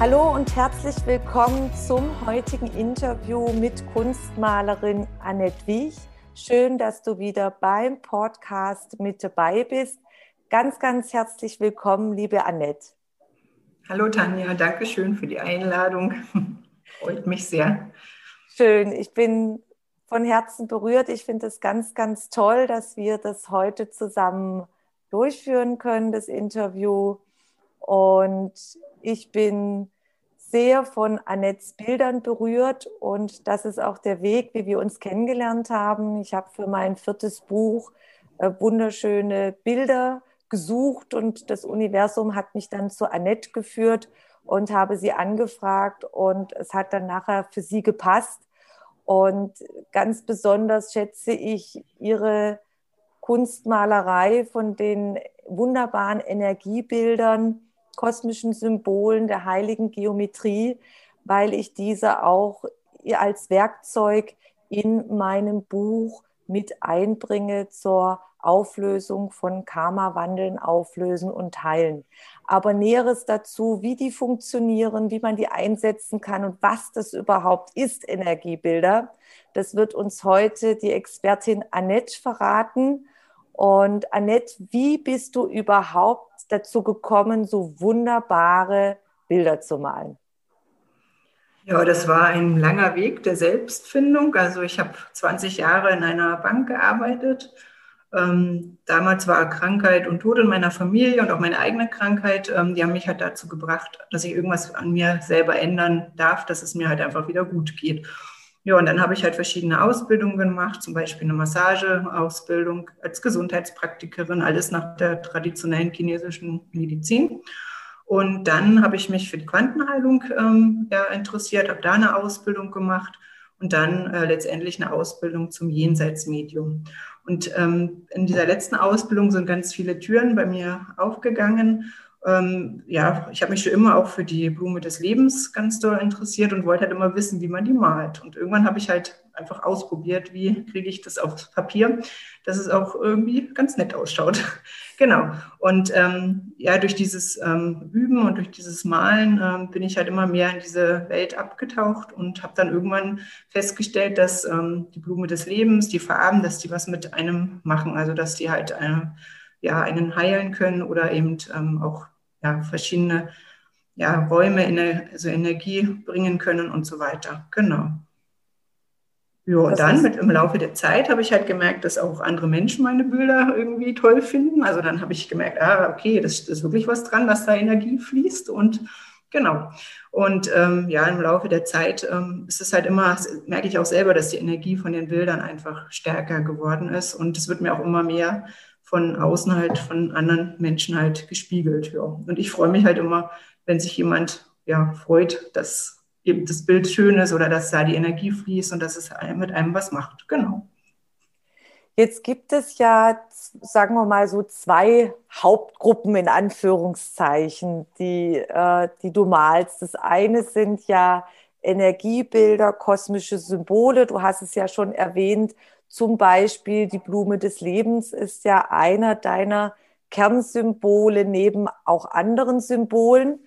Hallo und herzlich willkommen zum heutigen Interview mit Kunstmalerin Annette Wiech. Schön, dass du wieder beim Podcast mit dabei bist. Ganz, ganz herzlich willkommen, liebe Annette. Hallo Tanja, danke schön für die Einladung. Freut mich sehr. Schön, ich bin von Herzen berührt. Ich finde es ganz, ganz toll, dass wir das heute zusammen durchführen können, das Interview. Und ich bin sehr von Annettes Bildern berührt und das ist auch der Weg, wie wir uns kennengelernt haben. Ich habe für mein viertes Buch äh, wunderschöne Bilder gesucht und das Universum hat mich dann zu Annette geführt und habe sie angefragt und es hat dann nachher für sie gepasst. Und ganz besonders schätze ich ihre Kunstmalerei von den wunderbaren Energiebildern, kosmischen Symbolen der heiligen Geometrie, weil ich diese auch als Werkzeug in meinem Buch mit einbringe zur Auflösung von Karma, Wandeln, Auflösen und Teilen. Aber Näheres dazu, wie die funktionieren, wie man die einsetzen kann und was das überhaupt ist, Energiebilder, das wird uns heute die Expertin Annette verraten. Und Annette, wie bist du überhaupt dazu gekommen, so wunderbare Bilder zu malen? Ja, das war ein langer Weg der Selbstfindung. Also ich habe 20 Jahre in einer Bank gearbeitet. Ähm, damals war Krankheit und Tod in meiner Familie und auch meine eigene Krankheit, ähm, die haben mich halt dazu gebracht, dass ich irgendwas an mir selber ändern darf, dass es mir halt einfach wieder gut geht. Ja, und dann habe ich halt verschiedene Ausbildungen gemacht, zum Beispiel eine Massageausbildung als Gesundheitspraktikerin, alles nach der traditionellen chinesischen Medizin. Und dann habe ich mich für die Quantenheilung ähm, ja, interessiert, habe da eine Ausbildung gemacht und dann äh, letztendlich eine Ausbildung zum Jenseitsmedium. Und ähm, in dieser letzten Ausbildung sind ganz viele Türen bei mir aufgegangen ähm, ja, ich habe mich schon immer auch für die Blume des Lebens ganz doll interessiert und wollte halt immer wissen, wie man die malt. Und irgendwann habe ich halt einfach ausprobiert, wie kriege ich das aufs Papier, dass es auch irgendwie ganz nett ausschaut. genau. Und ähm, ja, durch dieses ähm, Üben und durch dieses Malen ähm, bin ich halt immer mehr in diese Welt abgetaucht und habe dann irgendwann festgestellt, dass ähm, die Blume des Lebens, die Farben, dass die was mit einem machen. Also dass die halt eine ja, einen heilen können oder eben ähm, auch ja, verschiedene ja, Räume in also Energie bringen können und so weiter. Genau. Ja, und dann mit, im Laufe der Zeit habe ich halt gemerkt, dass auch andere Menschen meine Bilder irgendwie toll finden. Also dann habe ich gemerkt, ah, okay, das, das ist wirklich was dran, dass da Energie fließt und genau. Und ähm, ja, im Laufe der Zeit ähm, ist es halt immer, merke ich auch selber, dass die Energie von den Bildern einfach stärker geworden ist und es wird mir auch immer mehr von außen halt von anderen Menschen halt gespiegelt. Ja. Und ich freue mich halt immer, wenn sich jemand ja freut, dass eben das Bild schön ist oder dass da die Energie fließt und dass es mit einem was macht. Genau. Jetzt gibt es ja, sagen wir mal so zwei Hauptgruppen in Anführungszeichen, die, äh, die du malst. Das eine sind ja Energiebilder, kosmische Symbole. Du hast es ja schon erwähnt, zum Beispiel die Blume des Lebens ist ja einer deiner Kernsymbole neben auch anderen Symbolen,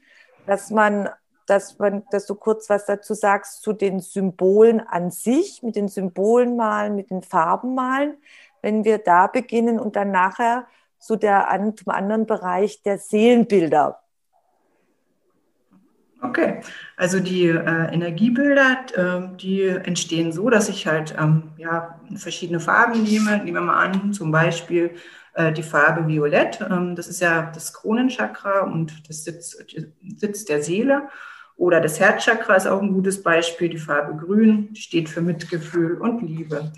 dass man, dass man, dass du kurz was dazu sagst zu den Symbolen an sich, mit den Symbolen malen, mit den Farben malen, wenn wir da beginnen und dann nachher zu der, zum anderen Bereich der Seelenbilder Okay, also die äh, Energiebilder, äh, die entstehen so, dass ich halt ähm, ja, verschiedene Farben nehme. Nehmen wir mal an, zum Beispiel äh, die Farbe Violett. Ähm, das ist ja das Kronenchakra und das Sitz, Sitz der Seele. Oder das Herzchakra ist auch ein gutes Beispiel. Die Farbe Grün steht für Mitgefühl und Liebe.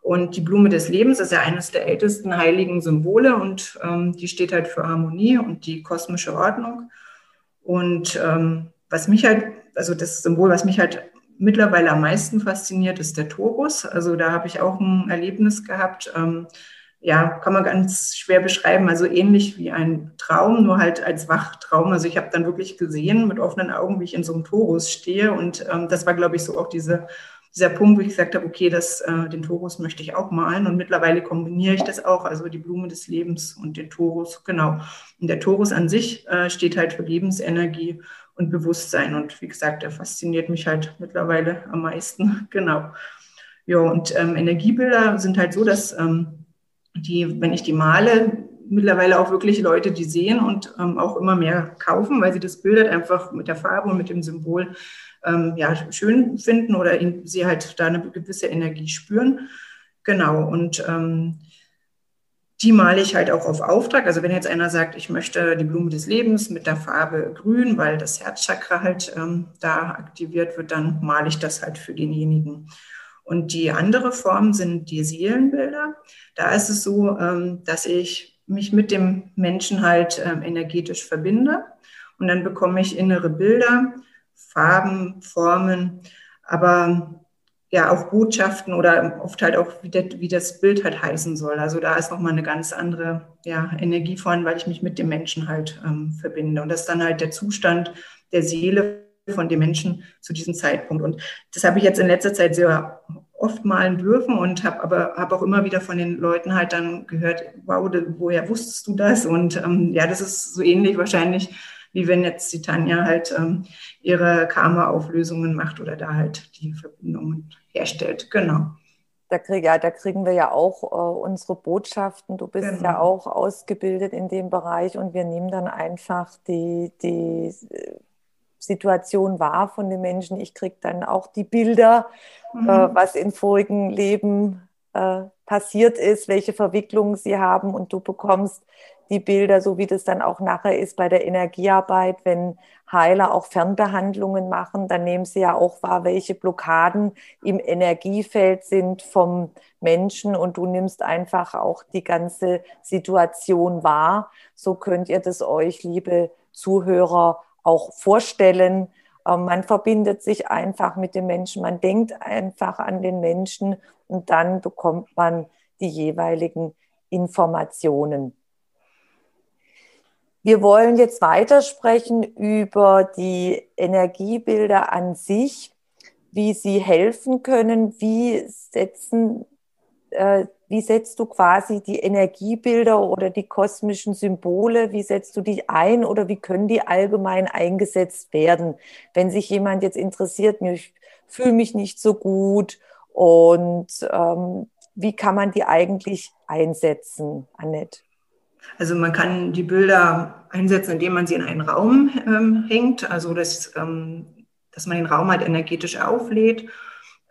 Und die Blume des Lebens ist ja eines der ältesten heiligen Symbole und ähm, die steht halt für Harmonie und die kosmische Ordnung. Und ähm, was mich halt, also das Symbol, was mich halt mittlerweile am meisten fasziniert, ist der Torus. Also da habe ich auch ein Erlebnis gehabt. Ähm, ja, kann man ganz schwer beschreiben. Also ähnlich wie ein Traum, nur halt als Wachtraum. Also ich habe dann wirklich gesehen mit offenen Augen, wie ich in so einem Torus stehe. Und ähm, das war, glaube ich, so auch diese, dieser Punkt, wo ich gesagt habe, okay, das, äh, den Torus möchte ich auch malen. Und mittlerweile kombiniere ich das auch, also die Blume des Lebens und den Torus. Genau. Und der Torus an sich äh, steht halt für Lebensenergie und Bewusstsein. Und wie gesagt, der fasziniert mich halt mittlerweile am meisten. Genau. Ja, und ähm, Energiebilder sind halt so, dass ähm, die, wenn ich die male, mittlerweile auch wirklich Leute, die sehen und ähm, auch immer mehr kaufen, weil sie das Bild halt einfach mit der Farbe und mit dem Symbol ähm, ja, schön finden oder in, sie halt da eine gewisse Energie spüren. Genau. Und ähm, die male ich halt auch auf Auftrag. Also wenn jetzt einer sagt, ich möchte die Blume des Lebens mit der Farbe grün, weil das Herzchakra halt ähm, da aktiviert wird, dann male ich das halt für denjenigen. Und die andere Form sind die Seelenbilder. Da ist es so, ähm, dass ich mich mit dem Menschen halt ähm, energetisch verbinde und dann bekomme ich innere Bilder, Farben, Formen, aber ja auch Botschaften oder oft halt auch, wie, das, wie das Bild halt heißen soll. Also da ist nochmal eine ganz andere ja, Energie vorhanden, weil ich mich mit dem Menschen halt ähm, verbinde. Und das ist dann halt der Zustand der Seele von dem Menschen zu diesem Zeitpunkt. Und das habe ich jetzt in letzter Zeit sehr oft malen dürfen und habe aber habe auch immer wieder von den Leuten halt dann gehört, wow, woher wusstest du das? Und ähm, ja, das ist so ähnlich wahrscheinlich wie wenn jetzt die Tanja halt ähm, ihre Karma-Auflösungen macht oder da halt die Verbindungen herstellt. Genau. Da, krieg, ja, da kriegen wir ja auch äh, unsere Botschaften. Du bist genau. ja auch ausgebildet in dem Bereich und wir nehmen dann einfach die, die äh, Situation wahr von den Menschen. Ich kriege dann auch die Bilder, mhm. äh, was in vorigen Leben äh, passiert ist, welche Verwicklungen sie haben und du bekommst die Bilder, so wie das dann auch nachher ist bei der Energiearbeit, wenn Heiler auch Fernbehandlungen machen, dann nehmen sie ja auch wahr, welche Blockaden im Energiefeld sind vom Menschen und du nimmst einfach auch die ganze Situation wahr. So könnt ihr das euch, liebe Zuhörer, auch vorstellen. Ähm, man verbindet sich einfach mit dem Menschen, man denkt einfach an den Menschen und dann bekommt man die jeweiligen Informationen. Wir wollen jetzt weitersprechen über die Energiebilder an sich, wie sie helfen können, wie setzen, äh, wie setzt du quasi die Energiebilder oder die kosmischen Symbole, wie setzt du die ein oder wie können die allgemein eingesetzt werden? Wenn sich jemand jetzt interessiert, ich fühle mich nicht so gut und ähm, wie kann man die eigentlich einsetzen, Annette? Also man kann die Bilder einsetzen, indem man sie in einen Raum ähm, hängt, also dass, ähm, dass man den Raum halt energetisch auflädt.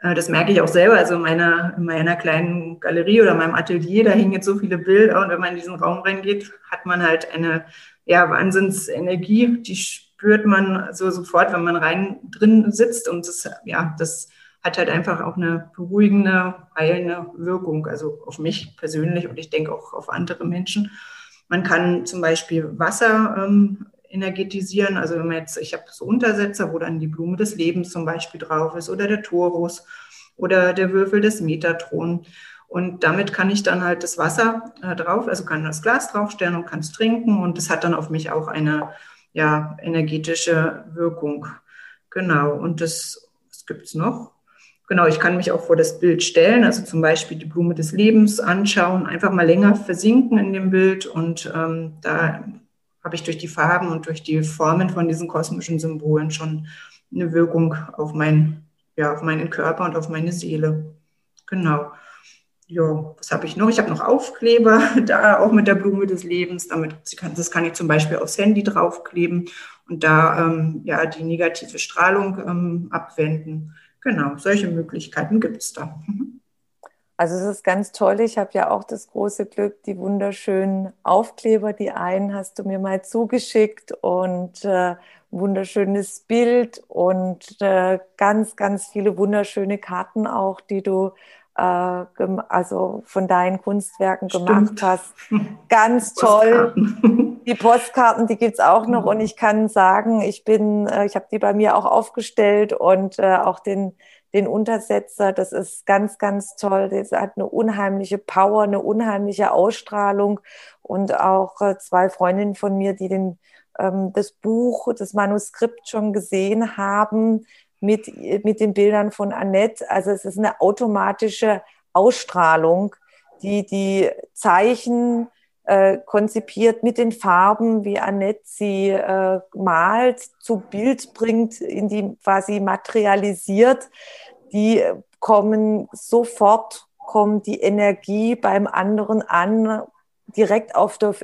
Äh, das merke ich auch selber. Also in meiner, in meiner kleinen Galerie oder meinem Atelier, da hängen jetzt so viele Bilder und wenn man in diesen Raum reingeht, hat man halt eine ja, Wahnsinnsenergie, die spürt man so sofort, wenn man rein drin sitzt und das, ja, das hat halt einfach auch eine beruhigende, heilende Wirkung, also auf mich persönlich und ich denke auch auf andere Menschen. Man kann zum Beispiel Wasser ähm, energetisieren. Also wenn man jetzt, ich habe so Untersetzer, wo dann die Blume des Lebens zum Beispiel drauf ist oder der Torus oder der Würfel des Metatron. Und damit kann ich dann halt das Wasser äh, drauf, also kann das Glas draufstellen und kann es trinken. Und das hat dann auf mich auch eine ja, energetische Wirkung. Genau. Und das, was gibt es noch? Genau, ich kann mich auch vor das Bild stellen, also zum Beispiel die Blume des Lebens anschauen, einfach mal länger versinken in dem Bild und ähm, da habe ich durch die Farben und durch die Formen von diesen kosmischen Symbolen schon eine Wirkung auf, mein, ja, auf meinen Körper und auf meine Seele. Genau. Ja, was habe ich noch? Ich habe noch Aufkleber da, auch mit der Blume des Lebens. Damit, das kann ich zum Beispiel aufs Handy draufkleben und da ähm, ja, die negative Strahlung ähm, abwenden. Genau, solche Möglichkeiten gibt es da. Mhm. Also es ist ganz toll. Ich habe ja auch das große Glück, die wunderschönen Aufkleber, die einen hast du mir mal zugeschickt und äh, wunderschönes Bild und äh, ganz, ganz viele wunderschöne Karten auch, die du äh, also von deinen Kunstwerken Stimmt. gemacht hast. Ganz toll. Die Postkarten, die gibt es auch noch und ich kann sagen, ich bin, äh, ich habe die bei mir auch aufgestellt und äh, auch den, den Untersetzer. Das ist ganz, ganz toll. Das hat eine unheimliche Power, eine unheimliche Ausstrahlung und auch äh, zwei Freundinnen von mir, die den, ähm, das Buch, das Manuskript schon gesehen haben mit, mit den Bildern von Annette. Also es ist eine automatische Ausstrahlung, die die Zeichen äh, konzipiert mit den Farben, wie Annette sie äh, malt, zu Bild bringt, in die quasi materialisiert, die kommen sofort, kommt die Energie beim anderen an, direkt auf der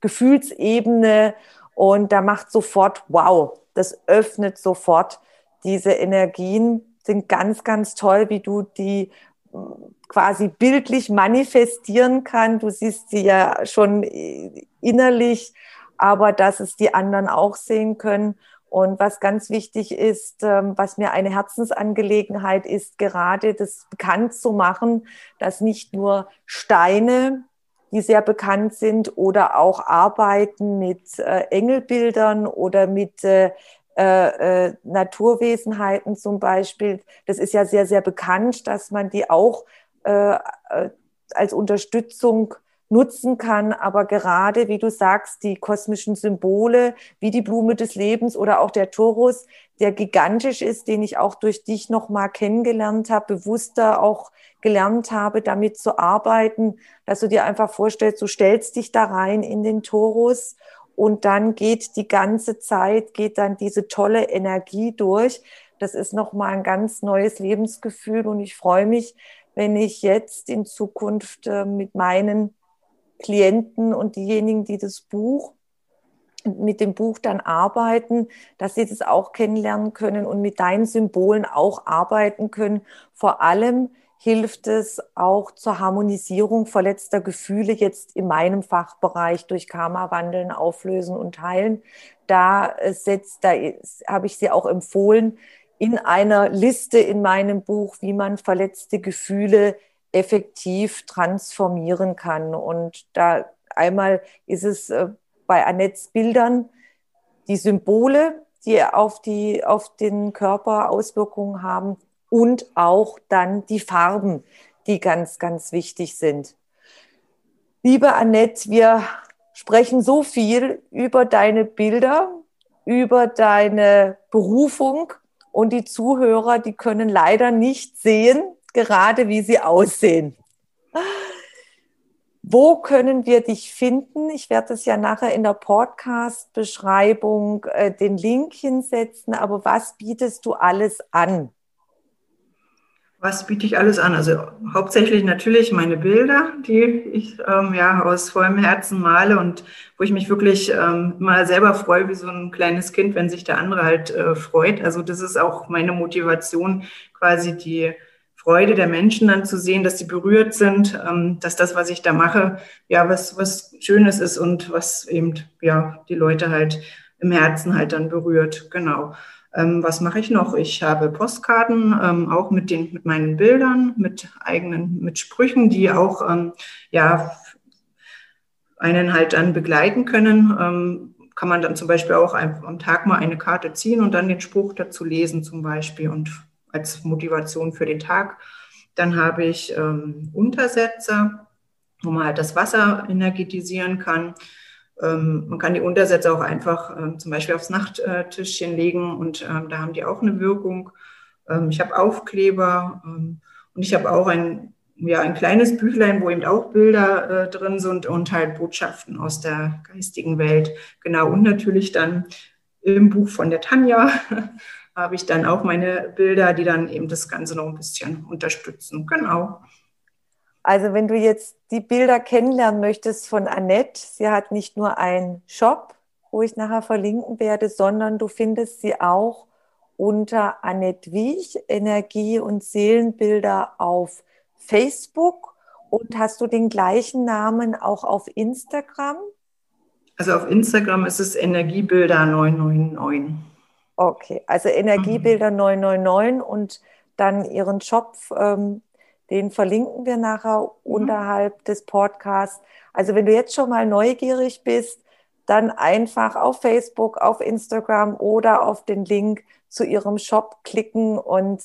Gefühlsebene und da macht sofort, wow, das öffnet sofort diese Energien, sind ganz, ganz toll, wie du die quasi bildlich manifestieren kann. Du siehst sie ja schon innerlich, aber dass es die anderen auch sehen können. Und was ganz wichtig ist, ähm, was mir eine Herzensangelegenheit ist, gerade das bekannt zu machen, dass nicht nur Steine, die sehr bekannt sind, oder auch Arbeiten mit äh, Engelbildern oder mit äh, äh, Naturwesenheiten zum Beispiel, das ist ja sehr, sehr bekannt, dass man die auch äh, äh, als Unterstützung nutzen kann. Aber gerade, wie du sagst, die kosmischen Symbole, wie die Blume des Lebens oder auch der Torus, der gigantisch ist, den ich auch durch dich nochmal kennengelernt habe, bewusster auch gelernt habe, damit zu arbeiten, dass du dir einfach vorstellst, du stellst dich da rein in den Torus und dann geht die ganze Zeit, geht dann diese tolle Energie durch. Das ist nochmal ein ganz neues Lebensgefühl und ich freue mich, wenn ich jetzt in Zukunft äh, mit meinen Klienten und diejenigen, die das Buch mit dem Buch dann arbeiten, dass sie das auch kennenlernen können und mit deinen Symbolen auch arbeiten können. Vor allem hilft es auch zur Harmonisierung verletzter Gefühle jetzt in meinem Fachbereich durch Karma wandeln, auflösen und heilen. Da äh, setzt, da habe ich sie auch empfohlen, in einer Liste in meinem Buch, wie man verletzte Gefühle effektiv transformieren kann. Und da einmal ist es äh, bei Annettes Bildern die Symbole, die auf, die, auf den Körper Auswirkungen haben und auch dann die Farben, die ganz, ganz wichtig sind. Liebe Annette, wir sprechen so viel über deine Bilder, über deine Berufung und die Zuhörer, die können leider nicht sehen, gerade wie sie aussehen. Wo können wir dich finden? Ich werde es ja nachher in der Podcast-Beschreibung äh, den Link hinsetzen, aber was bietest du alles an? Was biete ich alles an? Also hauptsächlich natürlich meine Bilder, die ich ähm, ja aus vollem Herzen male und wo ich mich wirklich ähm, mal selber freue, wie so ein kleines Kind, wenn sich der andere halt äh, freut. Also das ist auch meine Motivation, quasi die Freude der Menschen dann zu sehen, dass sie berührt sind, ähm, dass das, was ich da mache, ja was was Schönes ist und was eben ja die Leute halt im Herzen halt dann berührt. Genau. Ähm, was mache ich noch? Ich habe Postkarten, ähm, auch mit den, mit meinen Bildern, mit eigenen, mit Sprüchen, die auch, ähm, ja, einen halt dann begleiten können. Ähm, kann man dann zum Beispiel auch am Tag mal eine Karte ziehen und dann den Spruch dazu lesen zum Beispiel und als Motivation für den Tag. Dann habe ich ähm, Untersetzer, wo man halt das Wasser energetisieren kann. Ähm, man kann die Untersätze auch einfach ähm, zum Beispiel aufs Nachttischchen legen und ähm, da haben die auch eine Wirkung. Ich habe Aufkleber und ich habe auch ein, ja, ein kleines Büchlein, wo eben auch Bilder äh, drin sind und halt Botschaften aus der geistigen Welt. Genau, und natürlich dann im Buch von der Tanja habe ich dann auch meine Bilder, die dann eben das Ganze noch ein bisschen unterstützen. Genau. Also wenn du jetzt die Bilder kennenlernen möchtest von Annette, sie hat nicht nur einen Shop, wo ich nachher verlinken werde, sondern du findest sie auch unter Annette Wiech, Energie- und Seelenbilder auf Facebook. Und hast du den gleichen Namen auch auf Instagram? Also auf Instagram ist es Energiebilder 999. Okay, also Energiebilder mhm. 999 und dann ihren Shop ähm, Den verlinken wir nachher mhm. unterhalb des Podcasts. Also wenn du jetzt schon mal neugierig bist, dann einfach auf Facebook, auf Instagram oder auf den Link zu ihrem Shop klicken und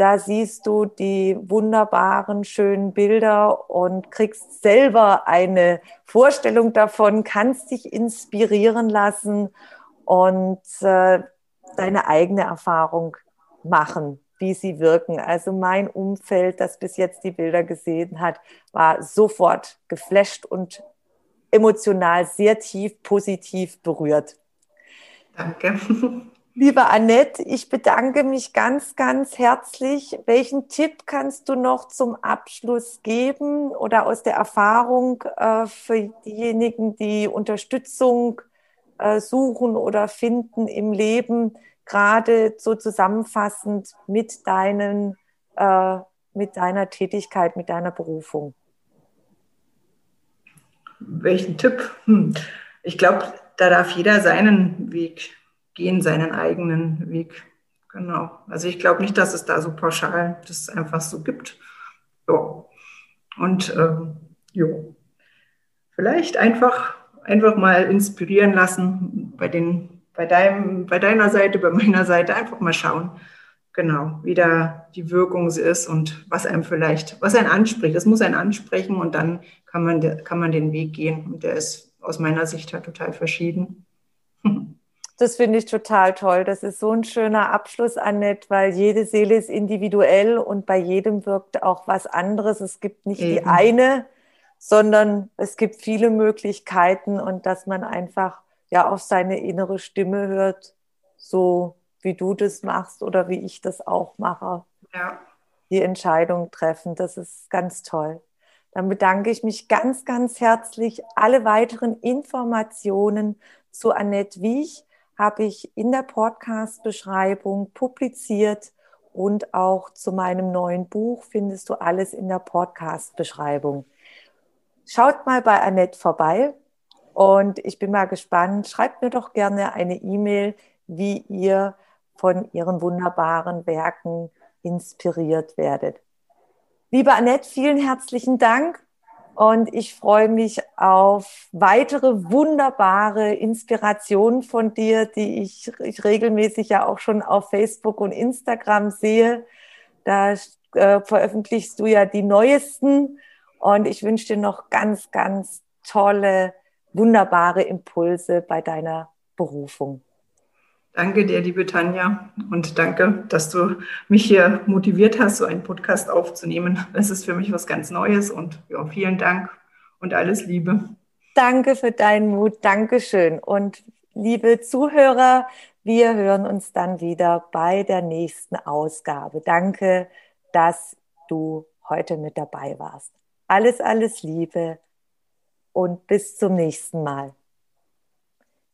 da siehst du die wunderbaren, schönen Bilder und kriegst selber eine Vorstellung davon, kannst dich inspirieren lassen und äh, deine eigene Erfahrung machen, wie sie wirken. Also mein Umfeld, das bis jetzt die Bilder gesehen hat, war sofort geflasht und emotional sehr tief positiv berührt. Danke. Liebe Annette, ich bedanke mich ganz, ganz herzlich. Welchen Tipp kannst du noch zum Abschluss geben oder aus der Erfahrung äh, für diejenigen, die Unterstützung äh, suchen oder finden im Leben, gerade so zusammenfassend mit deinen, äh, mit deiner Tätigkeit, mit deiner Berufung? Welchen Tipp? Hm. Ich glaube, da darf jeder seinen Weg gehen seinen eigenen Weg. Genau. Also ich glaube nicht, dass es da so pauschal das einfach so gibt. Ja. Und ähm, jo. vielleicht einfach, einfach mal inspirieren lassen bei, den, bei, deinem, bei deiner Seite, bei meiner Seite, einfach mal schauen, genau, wie da die Wirkung ist und was einem vielleicht, was einen anspricht. Das muss einen ansprechen und dann kann man, kann man den Weg gehen. Und der ist aus meiner Sicht halt total verschieden. Das finde ich total toll. Das ist so ein schöner Abschluss, Annette, weil jede Seele ist individuell und bei jedem wirkt auch was anderes. Es gibt nicht Eben. die eine, sondern es gibt viele Möglichkeiten und dass man einfach ja auf seine innere Stimme hört, so wie du das machst oder wie ich das auch mache. Ja. Die Entscheidung treffen. Das ist ganz toll. Dann bedanke ich mich ganz, ganz herzlich. Alle weiteren Informationen zu Annette Wiech habe ich in der Podcast-Beschreibung publiziert und auch zu meinem neuen Buch findest du alles in der Podcast-Beschreibung. Schaut mal bei Annette vorbei und ich bin mal gespannt. Schreibt mir doch gerne eine E-Mail, wie ihr von ihren wunderbaren Werken inspiriert werdet. Liebe Annette, vielen herzlichen Dank und ich freue mich auf weitere wunderbare Inspirationen von dir, die ich, ich regelmäßig ja auch schon auf Facebook und Instagram sehe. Da äh, veröffentlichst du ja die neuesten. Und ich wünsche dir noch ganz, ganz tolle, wunderbare Impulse bei deiner Berufung. Danke dir, liebe Tanja, und danke, dass du mich hier motiviert hast, so einen Podcast aufzunehmen. Es ist für mich was ganz Neues und ja, vielen Dank und alles Liebe. Danke für deinen Mut, Dankeschön. Und liebe Zuhörer, wir hören uns dann wieder bei der nächsten Ausgabe. Danke, dass du heute mit dabei warst. Alles, alles Liebe und bis zum nächsten Mal.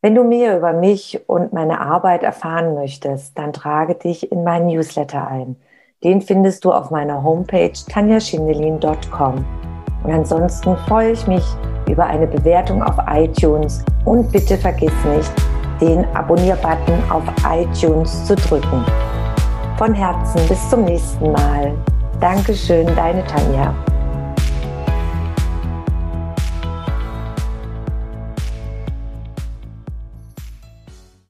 Wenn du mehr über mich und meine Arbeit erfahren möchtest, dann trage dich in meinen Newsletter ein. Den findest du auf meiner Homepage tanjaschindelin.com. Und ansonsten freue ich mich über eine Bewertung auf iTunes und bitte vergiss nicht, den Abonnier-Button auf iTunes zu drücken. Von Herzen bis zum nächsten Mal. Dankeschön, deine Tanja.